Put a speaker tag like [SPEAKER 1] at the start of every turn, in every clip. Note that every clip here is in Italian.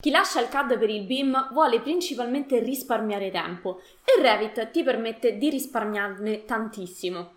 [SPEAKER 1] Chi lascia il CAD per il BIM vuole principalmente risparmiare tempo e Revit ti permette di risparmiarne tantissimo.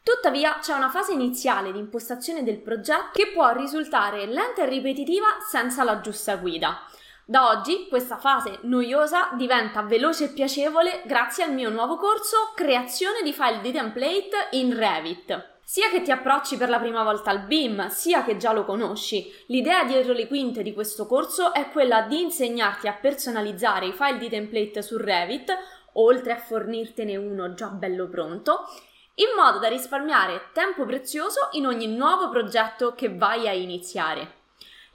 [SPEAKER 1] Tuttavia c'è una fase iniziale di impostazione del progetto che può risultare lenta e ripetitiva senza la giusta guida. Da oggi questa fase noiosa diventa veloce e piacevole grazie al mio nuovo corso Creazione di file di template in Revit. Sia che ti approcci per la prima volta al BIM, sia che già lo conosci, l'idea dietro le quinte di questo corso è quella di insegnarti a personalizzare i file di template su Revit, oltre a fornirtene uno già bello pronto, in modo da risparmiare tempo prezioso in ogni nuovo progetto che vai a iniziare.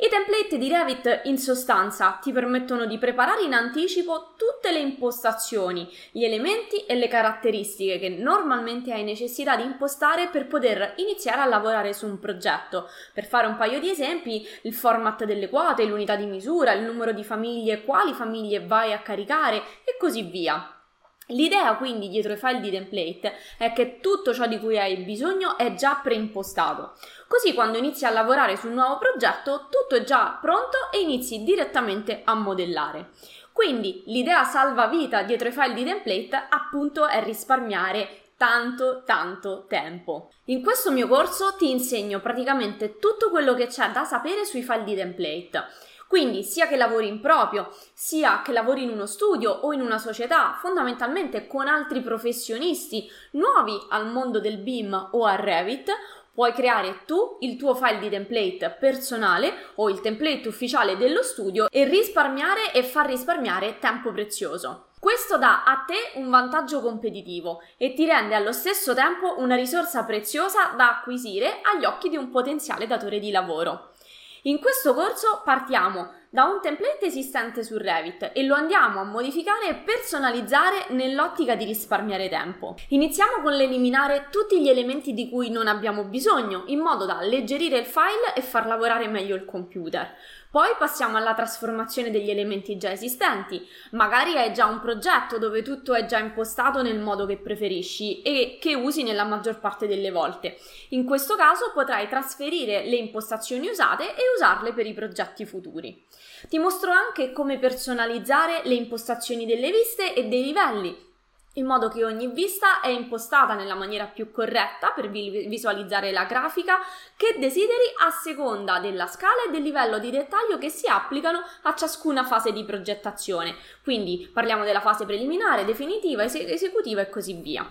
[SPEAKER 1] I template di Revit in sostanza ti permettono di preparare in anticipo tutte le impostazioni, gli elementi e le caratteristiche che normalmente hai necessità di impostare per poter iniziare a lavorare su un progetto. Per fare un paio di esempi, il format delle quote, l'unità di misura, il numero di famiglie, quali famiglie vai a caricare e così via. L'idea quindi dietro i file di template è che tutto ciò di cui hai bisogno è già preimpostato, così quando inizi a lavorare sul nuovo progetto tutto è già pronto e inizi direttamente a modellare. Quindi l'idea salvavita dietro i file di template appunto è risparmiare tanto tanto tempo. In questo mio corso ti insegno praticamente tutto quello che c'è da sapere sui file di template quindi sia che lavori in proprio, sia che lavori in uno studio o in una società, fondamentalmente con altri professionisti nuovi al mondo del BIM o a Revit, puoi creare tu il tuo file di template personale o il template ufficiale dello studio e risparmiare e far risparmiare tempo prezioso. Questo dà a te un vantaggio competitivo e ti rende allo stesso tempo una risorsa preziosa da acquisire agli occhi di un potenziale datore di lavoro. In questo corso partiamo da un template esistente su Revit e lo andiamo a modificare e personalizzare nell'ottica di risparmiare tempo. Iniziamo con l'eliminare tutti gli elementi di cui non abbiamo bisogno, in modo da alleggerire il file e far lavorare meglio il computer. Poi passiamo alla trasformazione degli elementi già esistenti. Magari hai già un progetto dove tutto è già impostato nel modo che preferisci e che usi nella maggior parte delle volte. In questo caso potrai trasferire le impostazioni usate e usarle per i progetti futuri. Ti mostro anche come personalizzare le impostazioni delle viste e dei livelli in modo che ogni vista è impostata nella maniera più corretta per visualizzare la grafica che desideri a seconda della scala e del livello di dettaglio che si applicano a ciascuna fase di progettazione. Quindi parliamo della fase preliminare, definitiva, es- esecutiva e così via.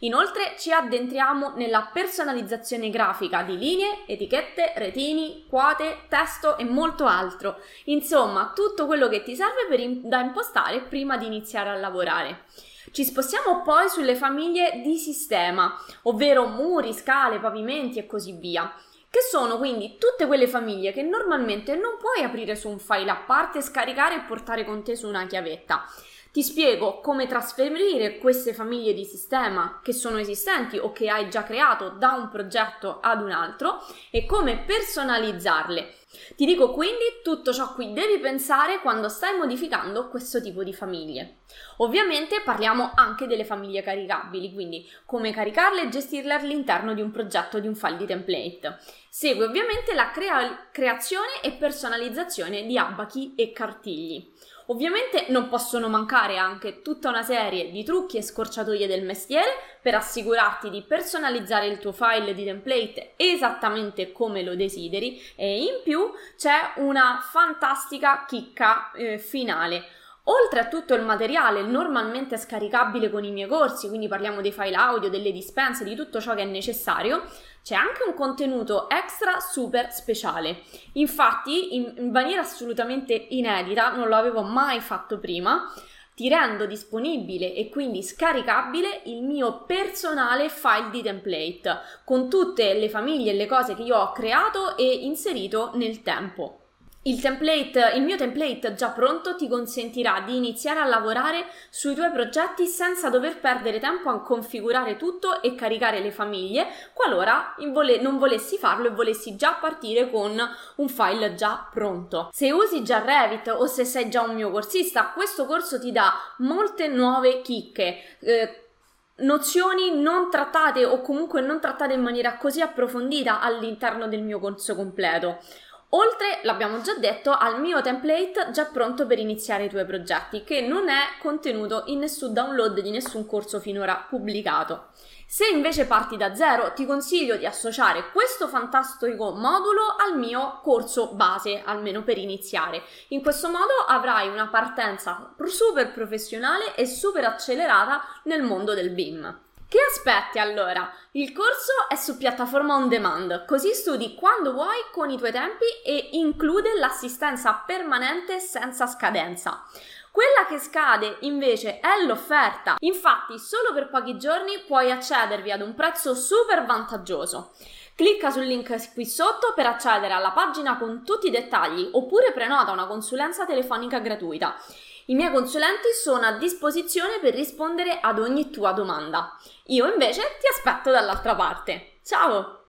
[SPEAKER 1] Inoltre ci addentriamo nella personalizzazione grafica di linee, etichette, retini, quote, testo e molto altro. Insomma, tutto quello che ti serve in- da impostare prima di iniziare a lavorare. Ci spostiamo poi sulle famiglie di sistema, ovvero muri, scale, pavimenti e così via che sono quindi tutte quelle famiglie che normalmente non puoi aprire su un file a parte, scaricare e portare con te su una chiavetta. Ti spiego come trasferire queste famiglie di sistema che sono esistenti o che hai già creato da un progetto ad un altro e come personalizzarle. Ti dico quindi tutto ciò a cui devi pensare quando stai modificando questo tipo di famiglie. Ovviamente parliamo anche delle famiglie caricabili, quindi come caricarle e gestirle all'interno di un progetto di un file di template. Segue ovviamente la crea- creazione e personalizzazione di abachi e cartigli. Ovviamente non possono mancare anche tutta una serie di trucchi e scorciatoie del mestiere per assicurarti di personalizzare il tuo file di template esattamente come lo desideri e in più c'è una fantastica chicca eh, finale Oltre a tutto il materiale normalmente scaricabile con i miei corsi, quindi parliamo dei file audio, delle dispense, di tutto ciò che è necessario, c'è anche un contenuto extra super speciale. Infatti, in, maniera assolutamente inedita, non lo avevo mai fatto prima, ti rendo disponibile e quindi scaricabile il mio personale file di template con tutte le famiglie e le cose che io ho creato e inserito nel tempo. Il, template, il mio template già pronto ti consentirà di iniziare a lavorare sui tuoi progetti senza dover perdere tempo a configurare tutto e caricare le famiglie qualora non volessi farlo e volessi già partire con un file già pronto. Se usi già Revit o se sei già un mio corsista, questo corso ti dà molte nuove chicche. Eh, nozioni non trattate o comunque non trattate in maniera così approfondita all'interno del mio corso completo. Oltre, l'abbiamo già detto, al mio template già pronto per iniziare i tuoi progetti, che non è contenuto in nessun download di nessun corso finora pubblicato. Se invece parti da zero, ti consiglio di associare questo fantastico modulo al mio corso base, almeno per iniziare. In questo modo avrai una partenza super professionale e super accelerata nel mondo del BIM. Che aspetti allora? Il corso è su piattaforma on demand, così studi quando vuoi con i tuoi tempi e include l'assistenza permanente senza scadenza. Quella che scade invece è l'offerta. Infatti, solo per pochi giorni puoi accedervi ad un prezzo super vantaggioso. Clicca sul link qui sotto per accedere alla pagina con tutti i dettagli oppure prenota una consulenza telefonica gratuita. I miei consulenti sono a disposizione per rispondere ad ogni tua domanda. Io invece ti aspetto dall'altra parte. Ciao!